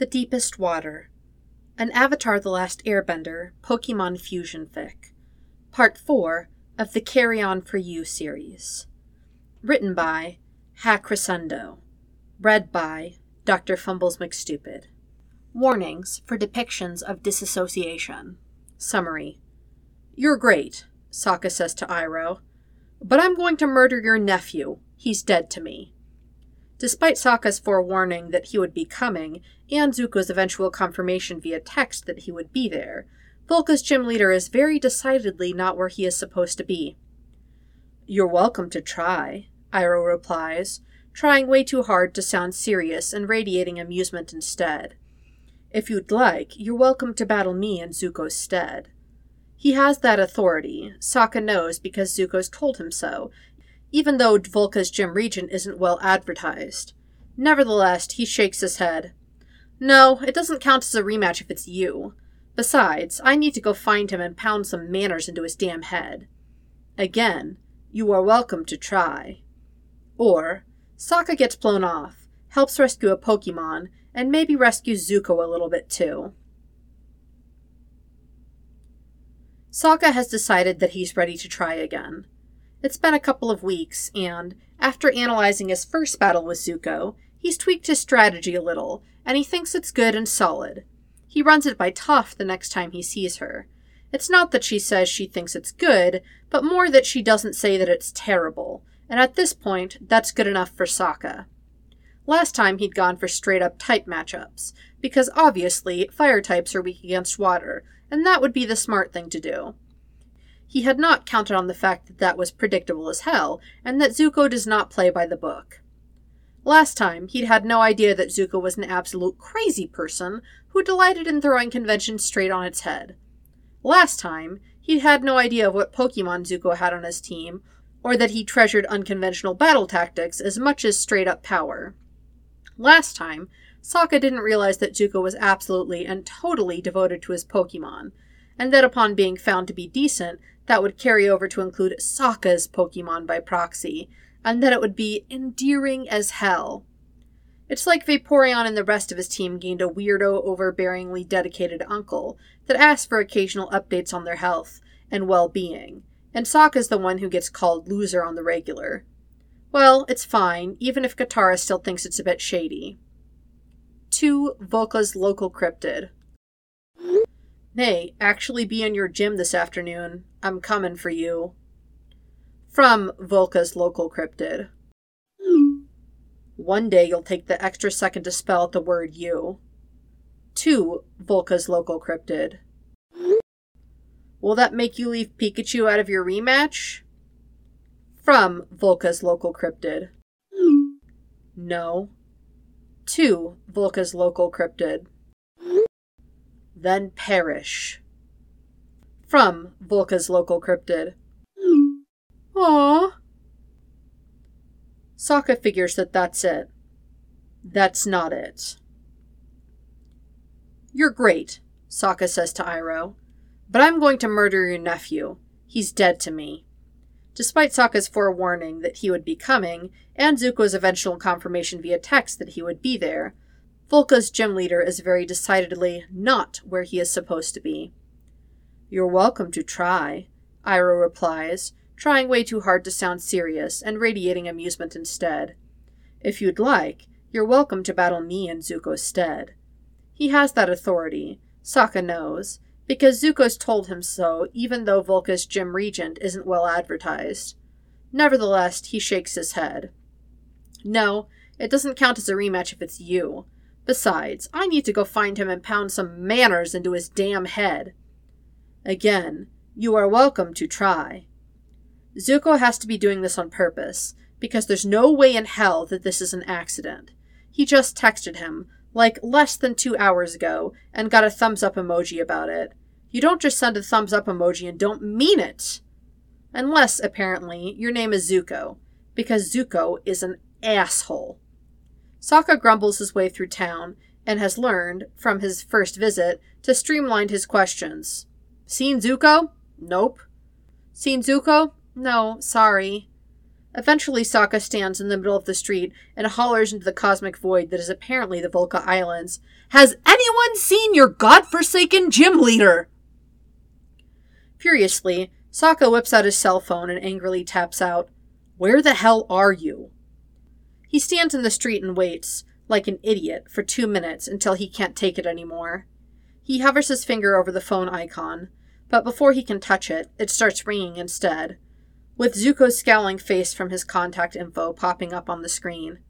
The Deepest Water, an Avatar The Last Airbender Pokemon Fusion fic, Part 4 of the Carry On For You series. Written by Haicrescendo. Read by Dr. Fumbles McStupid. Warnings for depictions of disassociation. Summary You're great, Sokka says to Iroh, but I'm going to murder your nephew. He's dead to me. Despite Sokka's forewarning that he would be coming, and Zuko's eventual confirmation via text that he would be there, Vulca's gym leader is very decidedly not where he is supposed to be. You're welcome to try, Iroh replies, trying way too hard to sound serious and radiating amusement instead. If you'd like, you're welcome to battle me in Zuko's stead. He has that authority, Sokka knows because Zuko's told him so, even though Vulca's gym regent isn't well advertised. Nevertheless, he shakes his head. No, it doesn't count as a rematch if it's you. Besides, I need to go find him and pound some manners into his damn head. Again, you are welcome to try. Or, Sokka gets blown off, helps rescue a Pokemon, and maybe rescues Zuko a little bit too. Sokka has decided that he's ready to try again. It's been a couple of weeks, and after analyzing his first battle with Zuko, he's tweaked his strategy a little, and he thinks it's good and solid. He runs it by Toph the next time he sees her. It's not that she says she thinks it's good, but more that she doesn't say that it's terrible, and at this point, that's good enough for Sokka. Last time he'd gone for straight up type matchups, because obviously fire types are weak against water, and that would be the smart thing to do. He had not counted on the fact that that was predictable as hell, and that Zuko does not play by the book. Last time, he'd had no idea that Zuko was an absolute crazy person who delighted in throwing convention straight on its head. Last time, he'd had no idea of what Pokemon Zuko had on his team, or that he treasured unconventional battle tactics as much as straight up power. Last time, Sokka didn't realize that Zuko was absolutely and totally devoted to his Pokemon, and that upon being found to be decent, that would carry over to include Sokka's Pokemon by proxy, and that it would be endearing as hell. It's like Vaporeon and the rest of his team gained a weirdo, overbearingly dedicated uncle that asks for occasional updates on their health and well being, and Sokka's the one who gets called loser on the regular. Well, it's fine, even if Katara still thinks it's a bit shady. 2. Vulca's local cryptid. Hey, actually be in your gym this afternoon. I'm coming for you. From Vulca's local cryptid. One day you'll take the extra second to spell out the word you. To Vulca's local cryptid. Will that make you leave Pikachu out of your rematch? From Vulca's local cryptid. No. To Vulca's local cryptid then perish. From Vulca's local cryptid. Aww. Sokka figures that that's it. That's not it. You're great, Sokka says to Iroh, but I'm going to murder your nephew. He's dead to me. Despite Sokka's forewarning that he would be coming, and Zuko's eventual confirmation via text that he would be there, Vulca's gym leader is very decidedly not where he is supposed to be. You're welcome to try, Iroh replies, trying way too hard to sound serious and radiating amusement instead. If you'd like, you're welcome to battle me in Zuko's stead. He has that authority, Sokka knows, because Zuko's told him so, even though Vulca's gym regent isn't well advertised. Nevertheless, he shakes his head. No, it doesn't count as a rematch if it's you. Besides, I need to go find him and pound some manners into his damn head. Again, you are welcome to try. Zuko has to be doing this on purpose, because there's no way in hell that this is an accident. He just texted him, like less than two hours ago, and got a thumbs up emoji about it. You don't just send a thumbs up emoji and don't mean it! Unless, apparently, your name is Zuko, because Zuko is an asshole. Sokka grumbles his way through town and has learned, from his first visit, to streamline his questions. Seen Zuko? Nope. Seen Zuko? No, sorry. Eventually, Sokka stands in the middle of the street and hollers into the cosmic void that is apparently the Vulca Islands. Has anyone seen your godforsaken gym leader? Furiously, Sokka whips out his cell phone and angrily taps out, Where the hell are you? He stands in the street and waits, like an idiot, for two minutes until he can't take it anymore. He hovers his finger over the phone icon, but before he can touch it, it starts ringing instead with Zuko's scowling face from his contact info popping up on the screen.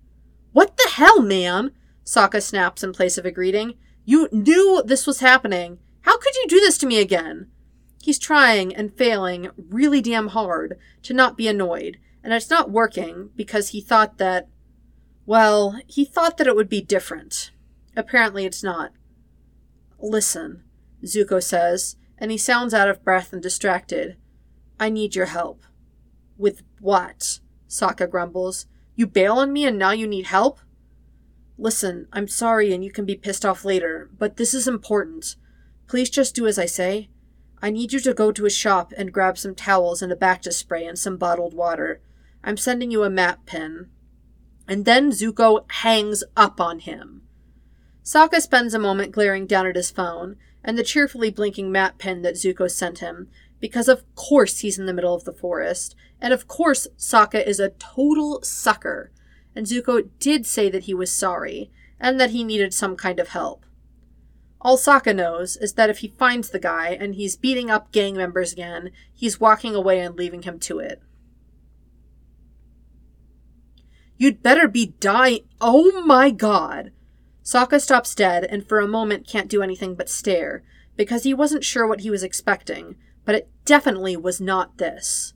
What the hell, man? Sokka snaps in place of a greeting. You knew this was happening. How could you do this to me again? He's trying and failing really damn hard to not be annoyed, and it's not working because he thought that. Well, he thought that it would be different. Apparently, it's not. Listen, Zuko says, and he sounds out of breath and distracted. I need your help. With what? Sokka grumbles. You bail on me and now you need help? Listen, I'm sorry and you can be pissed off later, but this is important. Please just do as I say. I need you to go to a shop and grab some towels and a Bacta spray and some bottled water. I'm sending you a map pin. And then Zuko hangs up on him. Sokka spends a moment glaring down at his phone and the cheerfully blinking map pin that Zuko sent him, because of course he's in the middle of the forest, and of course Sokka is a total sucker. And Zuko did say that he was sorry, and that he needed some kind of help. All Sokka knows is that if he finds the guy and he's beating up gang members again, he's walking away and leaving him to it. You'd better be dying. Oh my god! Sokka stops dead and for a moment can't do anything but stare, because he wasn't sure what he was expecting, but it definitely was not this.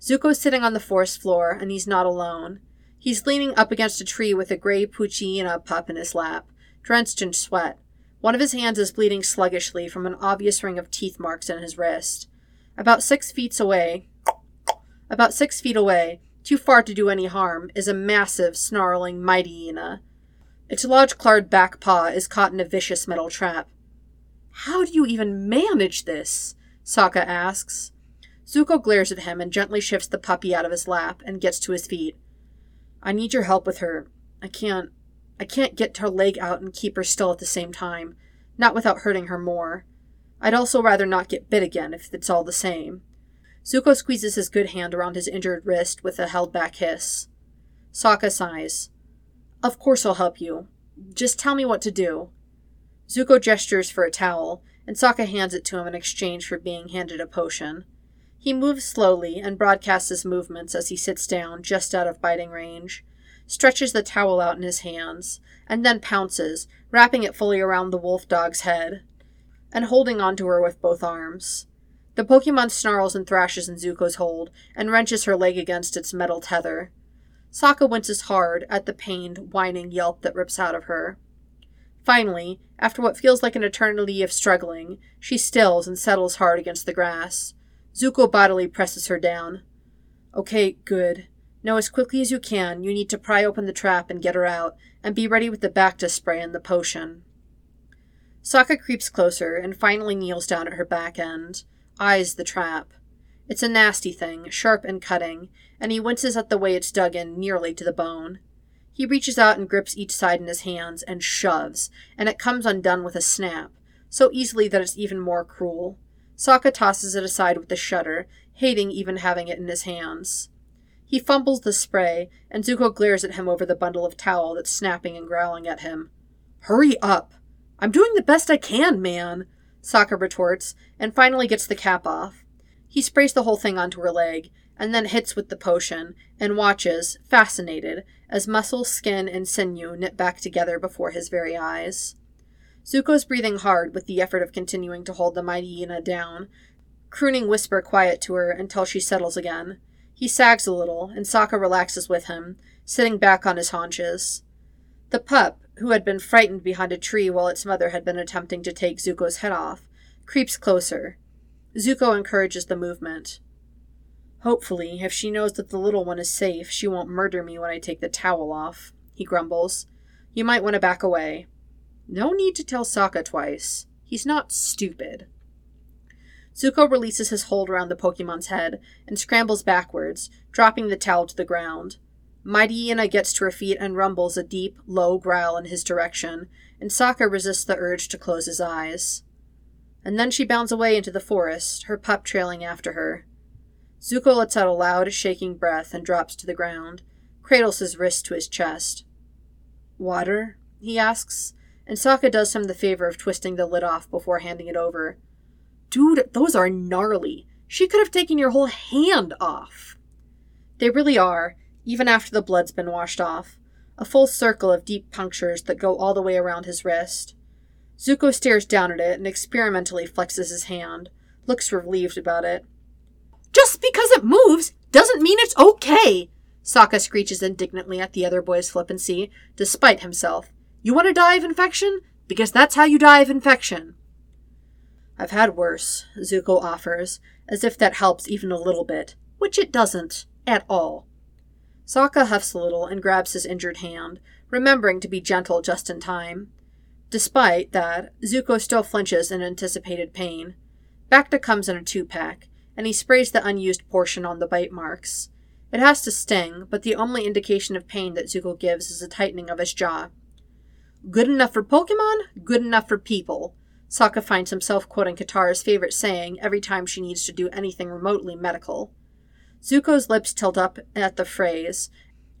Zuko's sitting on the forest floor, and he's not alone. He's leaning up against a tree with a gray Poochyena pup in his lap, drenched in sweat. One of his hands is bleeding sluggishly from an obvious ring of teeth marks in his wrist. About six feet away, about six feet away, too far to do any harm, is a massive, snarling Mightyena. Its large clawed back paw is caught in a vicious metal trap. How do you even manage this? Sokka asks. Zuko glares at him and gently shifts the puppy out of his lap and gets to his feet. I need your help with her. I can't. I can't get her leg out and keep her still at the same time, not without hurting her more. I'd also rather not get bit again if it's all the same. Zuko squeezes his good hand around his injured wrist with a held back hiss. Sokka sighs. Of course I'll help you. Just tell me what to do. Zuko gestures for a towel, and Sokka hands it to him in exchange for being handed a potion. He moves slowly and broadcasts his movements as he sits down just out of biting range, stretches the towel out in his hands, and then pounces, wrapping it fully around the wolf dog's head, and holding onto her with both arms. The Pokemon snarls and thrashes in Zuko's hold and wrenches her leg against its metal tether. Sokka winces hard at the pained, whining yelp that rips out of her. Finally, after what feels like an eternity of struggling, she stills and settles hard against the grass. Zuko bodily presses her down. Okay, good. Now, as quickly as you can, you need to pry open the trap and get her out, and be ready with the Bacta spray and the potion. Sokka creeps closer and finally kneels down at her back end, eyes the trap. It's a nasty thing, sharp and cutting, and he winces at the way it's dug in nearly to the bone. He reaches out and grips each side in his hands and shoves, and it comes undone with a snap, so easily that it's even more cruel. Sokka tosses it aside with a shudder, hating even having it in his hands. He fumbles the spray, and Zuko glares at him over the bundle of towel that's snapping and growling at him. Hurry up! I'm doing the best I can, man, Sokka retorts, and finally gets the cap off. He sprays the whole thing onto her leg, and then hits with the potion, and watches, fascinated, as muscle, skin, and sinew knit back together before his very eyes. Zuko's breathing hard with the effort of continuing to hold the Mightyena down, crooning whisper quiet to her until she settles again. He sags a little, and Sokka relaxes with him, sitting back on his haunches. The pup, who had been frightened behind a tree while its mother had been attempting to take Zuko's head off, creeps closer. Zuko encourages the movement. Hopefully, if she knows that the little one is safe, she won't murder me when I take the towel off, he grumbles. You might want to back away. No need to tell Sokka twice. He's not stupid. Zuko releases his hold around the Pokemon's head and scrambles backwards, dropping the towel to the ground. Mightyena gets to her feet and rumbles a deep, low growl in his direction, and Sokka resists the urge to close his eyes. And then she bounds away into the forest, her pup trailing after her. Zuko lets out a loud, shaking breath and drops to the ground, cradles his wrist to his chest. Water? he asks, and Sokka does him the favor of twisting the lid off before handing it over. Dude, those are gnarly. She could have taken your whole hand off. They really are, even after the blood's been washed off, a full circle of deep punctures that go all the way around his wrist. Zuko stares down at it and experimentally flexes his hand, looks relieved about it. Just because it moves doesn't mean it's okay, Sokka screeches indignantly at the other boy's flippancy, despite himself. You want to die of infection? Because that's how you die of infection. I've had worse, Zuko offers, as if that helps even a little bit, which it doesn't, at all. Sokka huffs a little and grabs his injured hand, remembering to be gentle just in time. Despite that, Zuko still flinches in anticipated pain. Bacta comes in a two pack, and he sprays the unused portion on the bite marks. It has to sting, but the only indication of pain that Zuko gives is a tightening of his jaw. Good enough for Pokemon, good enough for people. Sokka finds himself quoting Katara's favorite saying every time she needs to do anything remotely medical. Zuko's lips tilt up at the phrase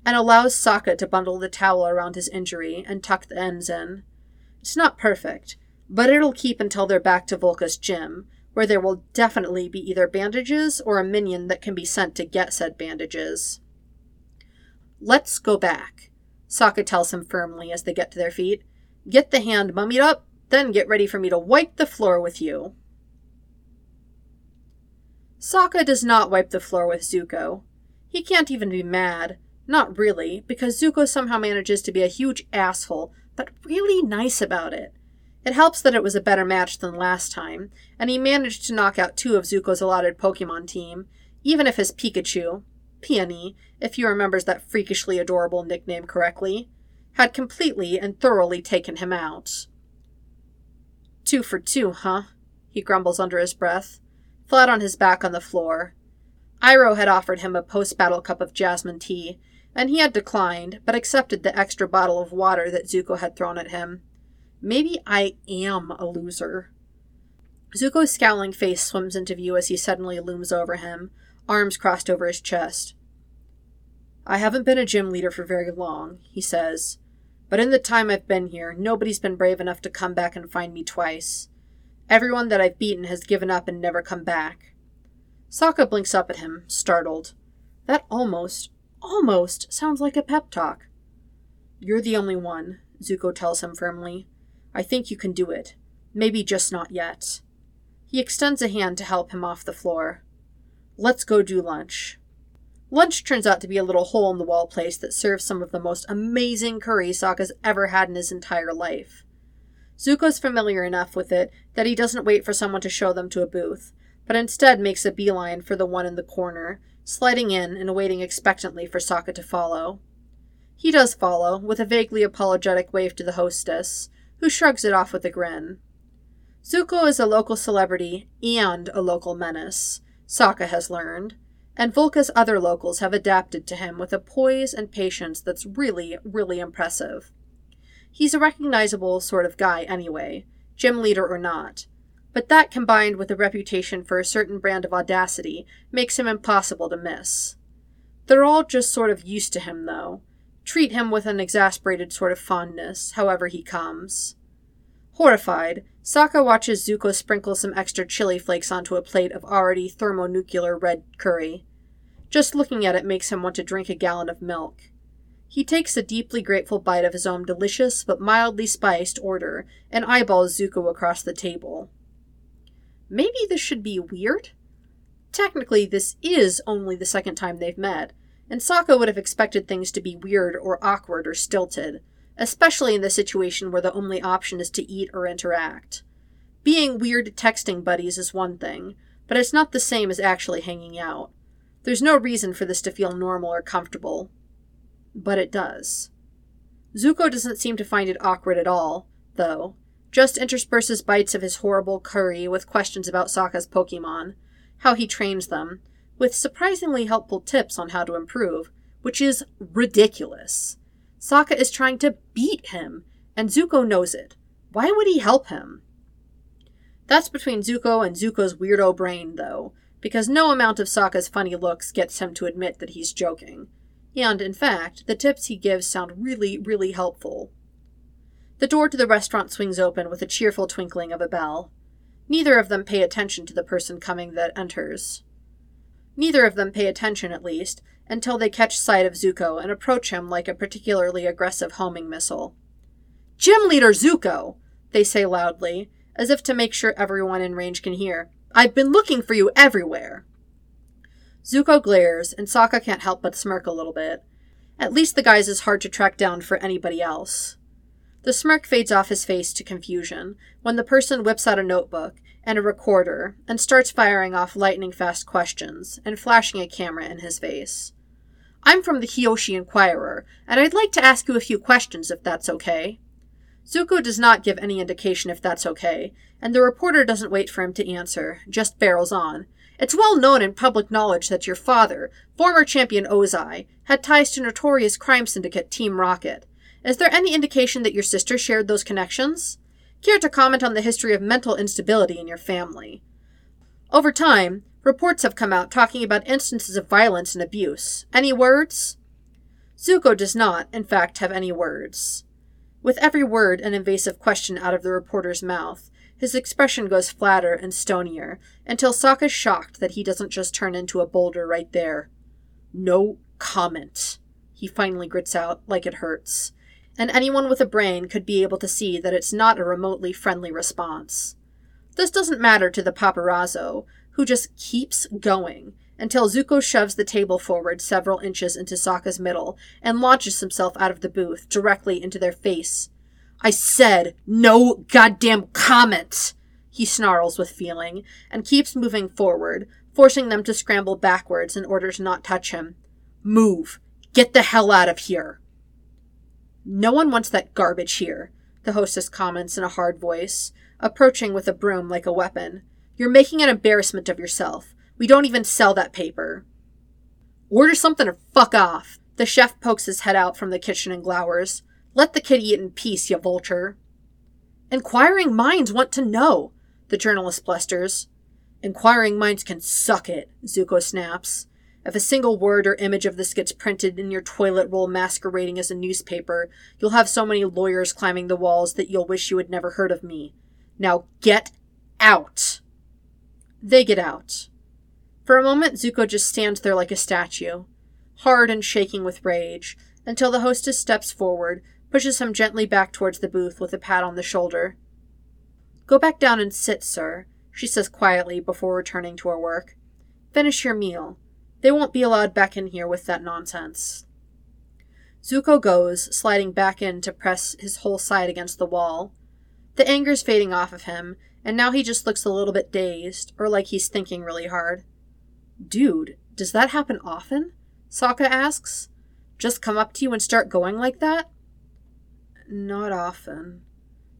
and allows Sokka to bundle the towel around his injury and tuck the ends in. It's not perfect, but it'll keep until they're back to Vulca's gym, where there will definitely be either bandages or a minion that can be sent to get said bandages. Let's go back, Sokka tells him firmly as they get to their feet. Get the hand mummied up, then get ready for me to wipe the floor with you. Sokka does not wipe the floor with Zuko. He can't even be mad. Not really, because Zuko somehow manages to be a huge asshole, but really nice about it. It helps that it was a better match than last time, and he managed to knock out two of Zuko's allotted Pokemon team, even if his Pikachu, Peony, if he remembers that freakishly adorable nickname correctly, had completely and thoroughly taken him out. Two for two, huh? he grumbles under his breath flat on his back on the floor. Iroh had offered him a post battle cup of jasmine tea, and he had declined, but accepted the extra bottle of water that Zuko had thrown at him. Maybe I am a loser. Zuko's scowling face swims into view as he suddenly looms over him, arms crossed over his chest. I haven't been a gym leader for very long, he says, but in the time I've been here, nobody's been brave enough to come back and find me twice. Everyone that I've beaten has given up and never come back. Sokka blinks up at him, startled. That almost, almost sounds like a pep talk. You're the only one, Zuko tells him firmly. I think you can do it. Maybe just not yet. He extends a hand to help him off the floor. Let's go do lunch. Lunch turns out to be a little hole in the wall place that serves some of the most amazing curry Sokka's ever had in his entire life. Zuko's familiar enough with it that he doesn't wait for someone to show them to a booth, but instead makes a beeline for the one in the corner, sliding in and waiting expectantly for Sokka to follow. He does follow, with a vaguely apologetic wave to the hostess, who shrugs it off with a grin. Zuko is a local celebrity and a local menace, Sokka has learned, and Vulca's other locals have adapted to him with a poise and patience that's really, really impressive. He's a recognizable sort of guy anyway, gym leader or not. But that combined with a reputation for a certain brand of audacity makes him impossible to miss. They're all just sort of used to him, though. Treat him with an exasperated sort of fondness, however he comes. Horrified, Sokka watches Zuko sprinkle some extra chili flakes onto a plate of already thermonuclear red curry. Just looking at it makes him want to drink a gallon of milk. He takes a deeply grateful bite of his own delicious but mildly spiced order and eyeballs Zuko across the table. Maybe this should be weird? Technically, this is only the second time they've met, and Sokka would have expected things to be weird or awkward or stilted, especially in the situation where the only option is to eat or interact. Being weird texting buddies is one thing, but it's not the same as actually hanging out. There's no reason for this to feel normal or comfortable, but it does. Zuko doesn't seem to find it awkward at all, though. just intersperses bites of his horrible curry with questions about Sokka's Pokemon, how he trains them, with surprisingly helpful tips on how to improve, which is ridiculous. Sokka is trying to beat him, and Zuko knows it. Why would he help him? That's between Zuko and Zuko's weirdo brain, though, because no amount of Sokka's funny looks gets him to admit that he's joking. And, in fact, the tips he gives sound really, really helpful. The door to the restaurant swings open with a cheerful twinkling of a bell. Neither of them pay attention to the person coming that enters. Neither of them pay attention, at least, until they catch sight of Zuko and approach him like a particularly aggressive homing missile. Gym Leader Zuko! They say loudly, as if to make sure everyone in range can hear. I've been looking for you everywhere. Zuko glares, and Sokka can't help but smirk a little bit. At least the guy's is hard to track down for anybody else. The smirk fades off his face to confusion when the person whips out a notebook and a recorder and starts firing off lightning fast questions and flashing a camera in his face. I'm from the Kyoshi Inquirer, and I'd like to ask you a few questions if that's okay. Zuko does not give any indication if that's okay, and the reporter doesn't wait for him to answer, just barrels on. It's well known in public knowledge that your father, former champion Ozai, had ties to notorious crime syndicate Team Rocket. Is there any indication that your sister shared those connections? Care to comment on the history of mental instability in your family? Over time, reports have come out talking about instances of violence and abuse. Any words? Zuko does not, in fact, have any words. With every word an invasive question out of the reporter's mouth, his expression goes flatter and stonier, until Sokka's shocked that he doesn't just turn into a boulder right there. No comment, he finally grits out, like it hurts. And anyone with a brain could be able to see that it's not a remotely friendly response. This doesn't matter to the paparazzo, who just keeps going, until Zuko shoves the table forward several inches into Sokka's middle and launches himself out of the booth directly into their face. I said no goddamn comment! He snarls with feeling and keeps moving forward, forcing them to scramble backwards in order to not touch him. Move! Get the hell out of here! No one wants that garbage here, the hostess comments in a hard voice, approaching with a broom like a weapon. You're making an embarrassment of yourself. We don't even sell that paper. Order something or fuck off. The chef pokes his head out from the kitchen and glowers. Let the kid eat in peace, you vulture. Inquiring minds want to know, the journalist blusters. Inquiring minds can suck it, Zuko snaps. If a single word or image of this gets printed in your toilet roll masquerading as a newspaper, you'll have so many lawyers climbing the walls that you'll wish you had never heard of me. Now get out! They get out. For a moment, Zuko just stands there like a statue, hard and shaking with rage, until the hostess steps forward, pushes him gently back towards the booth with a pat on the shoulder. Go back down and sit, sir, she says quietly before returning to her work. Finish your meal. They won't be allowed back in here with that nonsense. Zuko goes, sliding back in to press his whole side against the wall. The anger's fading off of him, and now he just looks a little bit dazed, or like he's thinking really hard. Dude, does that happen often? Sokka asks. Just come up to you and start going like that? Not often.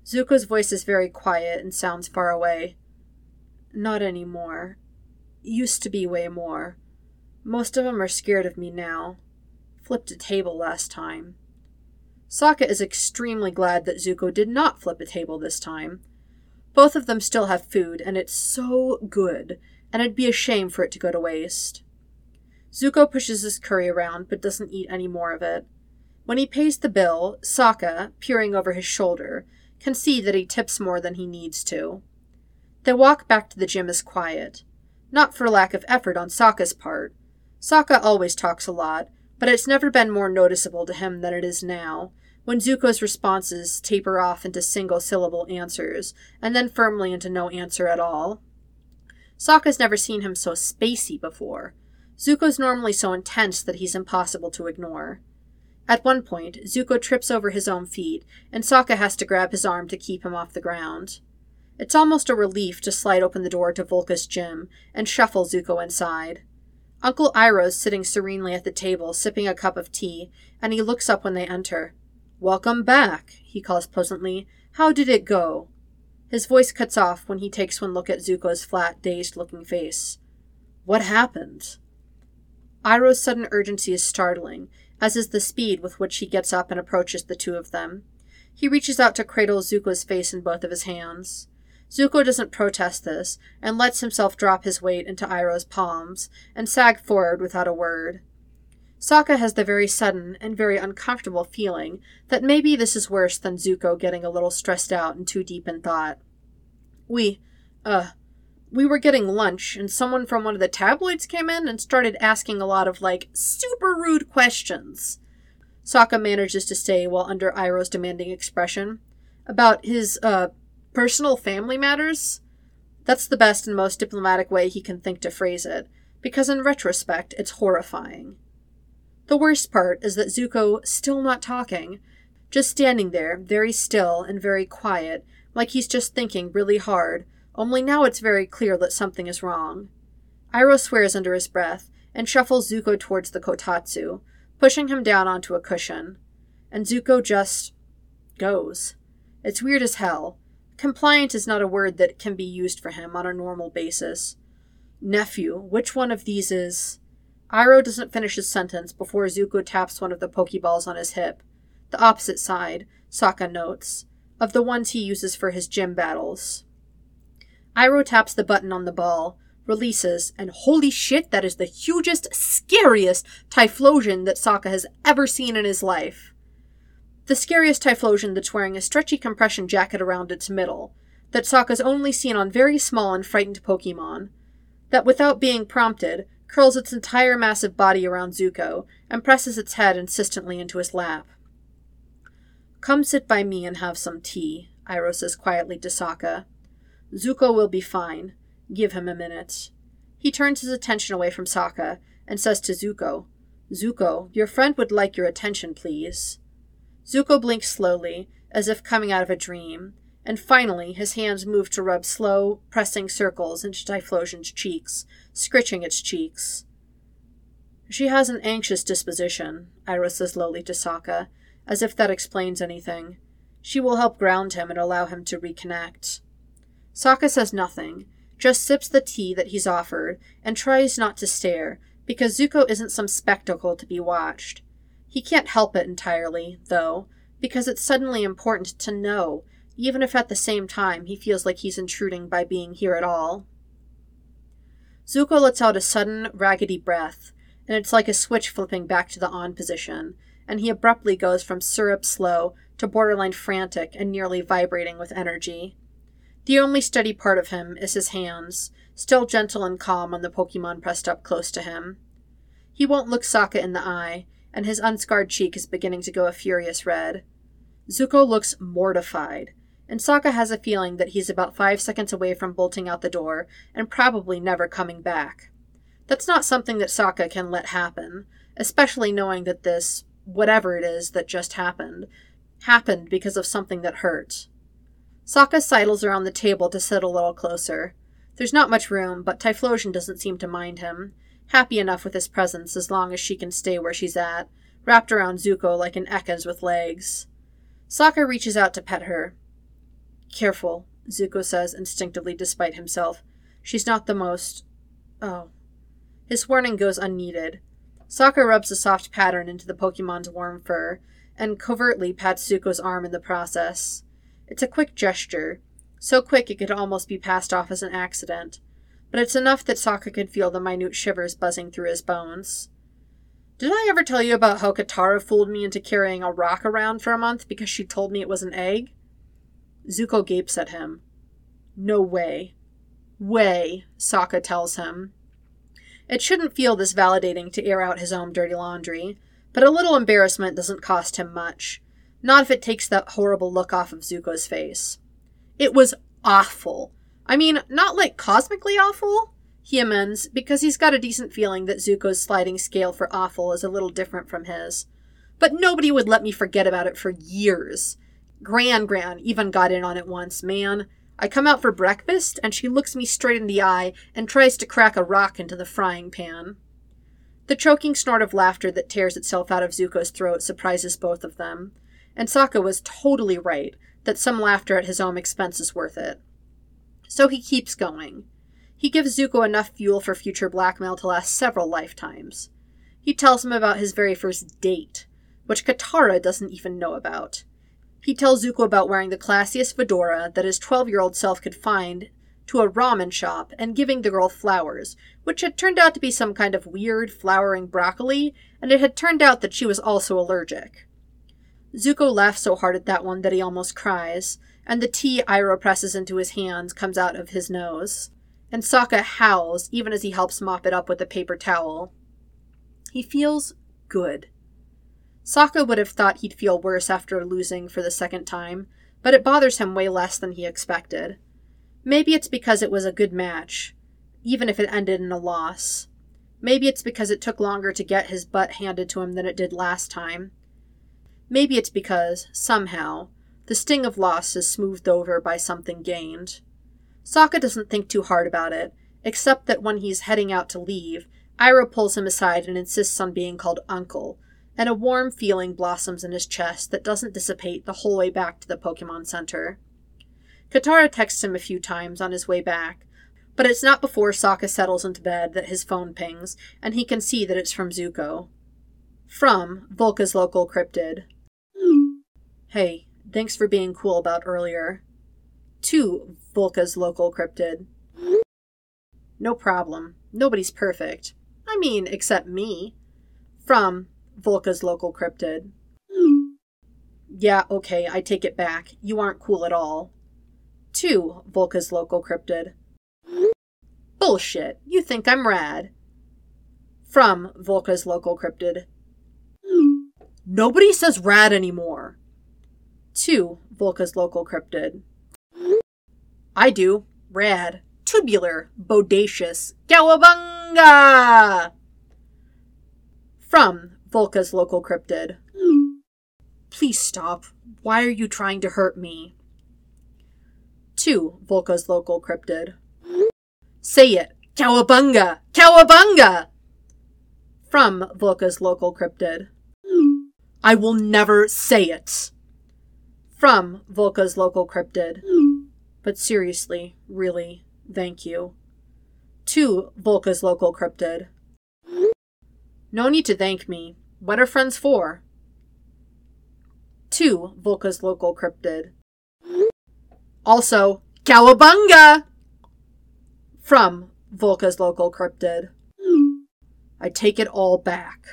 Zuko's voice is very quiet and sounds far away. Not anymore. Used to be way more. Most of them are scared of me now. Flipped a table last time. Sokka is extremely glad that Zuko did not flip a table this time. Both of them still have food, and it's so good and it'd be a shame for it to go to waste. Zuko pushes his curry around, but doesn't eat any more of it. When he pays the bill, Sokka, peering over his shoulder, can see that he tips more than he needs to. They walk back to the gym as quiet. Not for lack of effort on Sokka's part. Sokka always talks a lot, but it's never been more noticeable to him than it is now, when Zuko's responses taper off into single syllable answers, and then firmly into no answer at all. Sokka's never seen him so spacey before. Zuko's normally so intense that he's impossible to ignore. At one point, Zuko trips over his own feet, and Sokka has to grab his arm to keep him off the ground. It's almost a relief to slide open the door to Vulca's gym and shuffle Zuko inside. Uncle Iroh's sitting serenely at the table, sipping a cup of tea, and he looks up when they enter. Welcome back, he calls pleasantly. How did it go? His voice cuts off when he takes one look at Zuko's flat, dazed looking face. What happened? Iroh's sudden urgency is startling, as is the speed with which he gets up and approaches the two of them. He reaches out to cradle Zuko's face in both of his hands. Zuko doesn't protest this and lets himself drop his weight into Iroh's palms and sag forward without a word. Sokka has the very sudden and very uncomfortable feeling that maybe this is worse than Zuko getting a little stressed out and too deep in thought. We, uh, we were getting lunch and someone from one of the tabloids came in and started asking a lot of, like, super rude questions. Sokka manages to say while under Iroh's demanding expression. About his, uh, personal family matters? That's the best and most diplomatic way he can think to phrase it, because in retrospect, it's horrifying. The worst part is that Zuko, still not talking, just standing there, very still and very quiet, like he's just thinking really hard, only now it's very clear that something is wrong. Iroh swears under his breath and shuffles Zuko towards the kotatsu, pushing him down onto a cushion. And Zuko just goes. It's weird as hell. Compliant is not a word that can be used for him on a normal basis. Nephew, which one of these is. Iroh doesn't finish his sentence before Zuko taps one of the Pokeballs on his hip. The opposite side, Sokka notes, of the ones he uses for his gym battles. Iroh taps the button on the ball, releases, and holy shit, that is the hugest, scariest Typhlosion that Sokka has ever seen in his life. The scariest Typhlosion that's wearing a stretchy compression jacket around its middle, that Sokka's only seen on very small and frightened Pokemon, that without being prompted, curls its entire massive body around Zuko, and presses its head insistently into his lap. Come sit by me and have some tea, Iroh says quietly to Sokka. Zuko will be fine. Give him a minute. He turns his attention away from Sokka and says to Zuko, Zuko, your friend would like your attention, please. Zuko blinks slowly, as if coming out of a dream, and finally his hands move to rub slow, pressing circles into Typhlosion's cheeks, scritching its cheeks. She has an anxious disposition, Iroh says slowly to Sokka, as if that explains anything. She will help ground him and allow him to reconnect. Sokka says nothing, just sips the tea that he's offered, and tries not to stare, because Zuko isn't some spectacle to be watched. He can't help it entirely, though, because it's suddenly important to know even if at the same time he feels like he's intruding by being here at all. Zuko lets out a sudden, raggedy breath, and it's like a switch flipping back to the on position, and he abruptly goes from syrup slow to borderline frantic and nearly vibrating with energy. The only steady part of him is his hands, still gentle and calm on the Pokemon pressed up close to him. He won't look Sokka in the eye, and his unscarred cheek is beginning to go a furious red. Zuko looks mortified, and Sokka has a feeling that he's about five seconds away from bolting out the door and probably never coming back. That's not something that Sokka can let happen, especially knowing that this, whatever it is that just happened, happened because of something that hurt. Sokka sidles around the table to sit a little closer. There's not much room, but Typhlosion doesn't seem to mind him, happy enough with his presence as long as she can stay where she's at, wrapped around Zuko like an Ekans with legs. Sokka reaches out to pet her, Careful, Zuko says instinctively despite himself. She's not the most. Oh. His warning goes unneeded. Sokka rubs a soft pattern into the Pokemon's warm fur, and covertly pats Zuko's arm in the process. It's a quick gesture, so quick it could almost be passed off as an accident, but it's enough that Sokka can feel the minute shivers buzzing through his bones. Did I ever tell you about how Katara fooled me into carrying a rock around for a month because she told me it was an egg? Zuko gapes at him. No way. Way, Sokka tells him. It shouldn't feel this validating to air out his own dirty laundry, but a little embarrassment doesn't cost him much. Not if it takes that horrible look off of Zuko's face. It was awful. I mean, not like cosmically awful, he amends, because he's got a decent feeling that Zuko's sliding scale for awful is a little different from his. But nobody would let me forget about it for years. Gran Gran even got in on it once, man. I come out for breakfast, and she looks me straight in the eye and tries to crack a rock into the frying pan. The choking snort of laughter that tears itself out of Zuko's throat surprises both of them. And Sokka was totally right that some laughter at his own expense is worth it. So he keeps going. He gives Zuko enough fuel for future blackmail to last several lifetimes. He tells him about his very first date, which Katara doesn't even know about. He tells Zuko about wearing the classiest fedora that his 12 year old self could find to a ramen shop and giving the girl flowers, which had turned out to be some kind of weird flowering broccoli, and it had turned out that she was also allergic. Zuko laughs so hard at that one that he almost cries, and the tea Iroh presses into his hands comes out of his nose. And Sokka howls even as he helps mop it up with a paper towel. He feels good. Sokka would have thought he'd feel worse after losing for the second time, but it bothers him way less than he expected. Maybe it's because it was a good match, even if it ended in a loss. Maybe it's because it took longer to get his butt handed to him than it did last time. Maybe it's because, somehow, the sting of loss is smoothed over by something gained. Sokka doesn't think too hard about it, except that when he's heading out to leave, Iroh pulls him aside and insists on being called Uncle, and a warm feeling blossoms in his chest that doesn't dissipate the whole way back to the Pokemon Center. Katara texts him a few times on his way back, but it's not before Sokka settles into bed that his phone pings, and he can see that it's from Zuko. From Vulca's local cryptid. Hey, thanks for being cool about earlier. To Vulca's local cryptid. No problem. Nobody's perfect. I mean, except me. From Vulca's local cryptid. Yeah, okay, I take it back. You aren't cool at all. To Vulca's local cryptid. Bullshit. You think I'm rad. From Vulca's local cryptid. Nobody says rad anymore to Vulca's local cryptid. I do. Rad. Tubular. Bodacious. Cowabunga! From Vulca's local cryptid. Please stop. Why are you trying to hurt me? To Vulca's local cryptid. Say it. Cowabunga! Cowabunga! From Vulca's local cryptid. I will never say it from Vulca's local cryptid. But seriously, really, thank you. To Vulca's local cryptid. No need to thank me. What are friends for? To Vulca's local cryptid. Also, Cowabunga! From Vulca's local cryptid. I take it all back.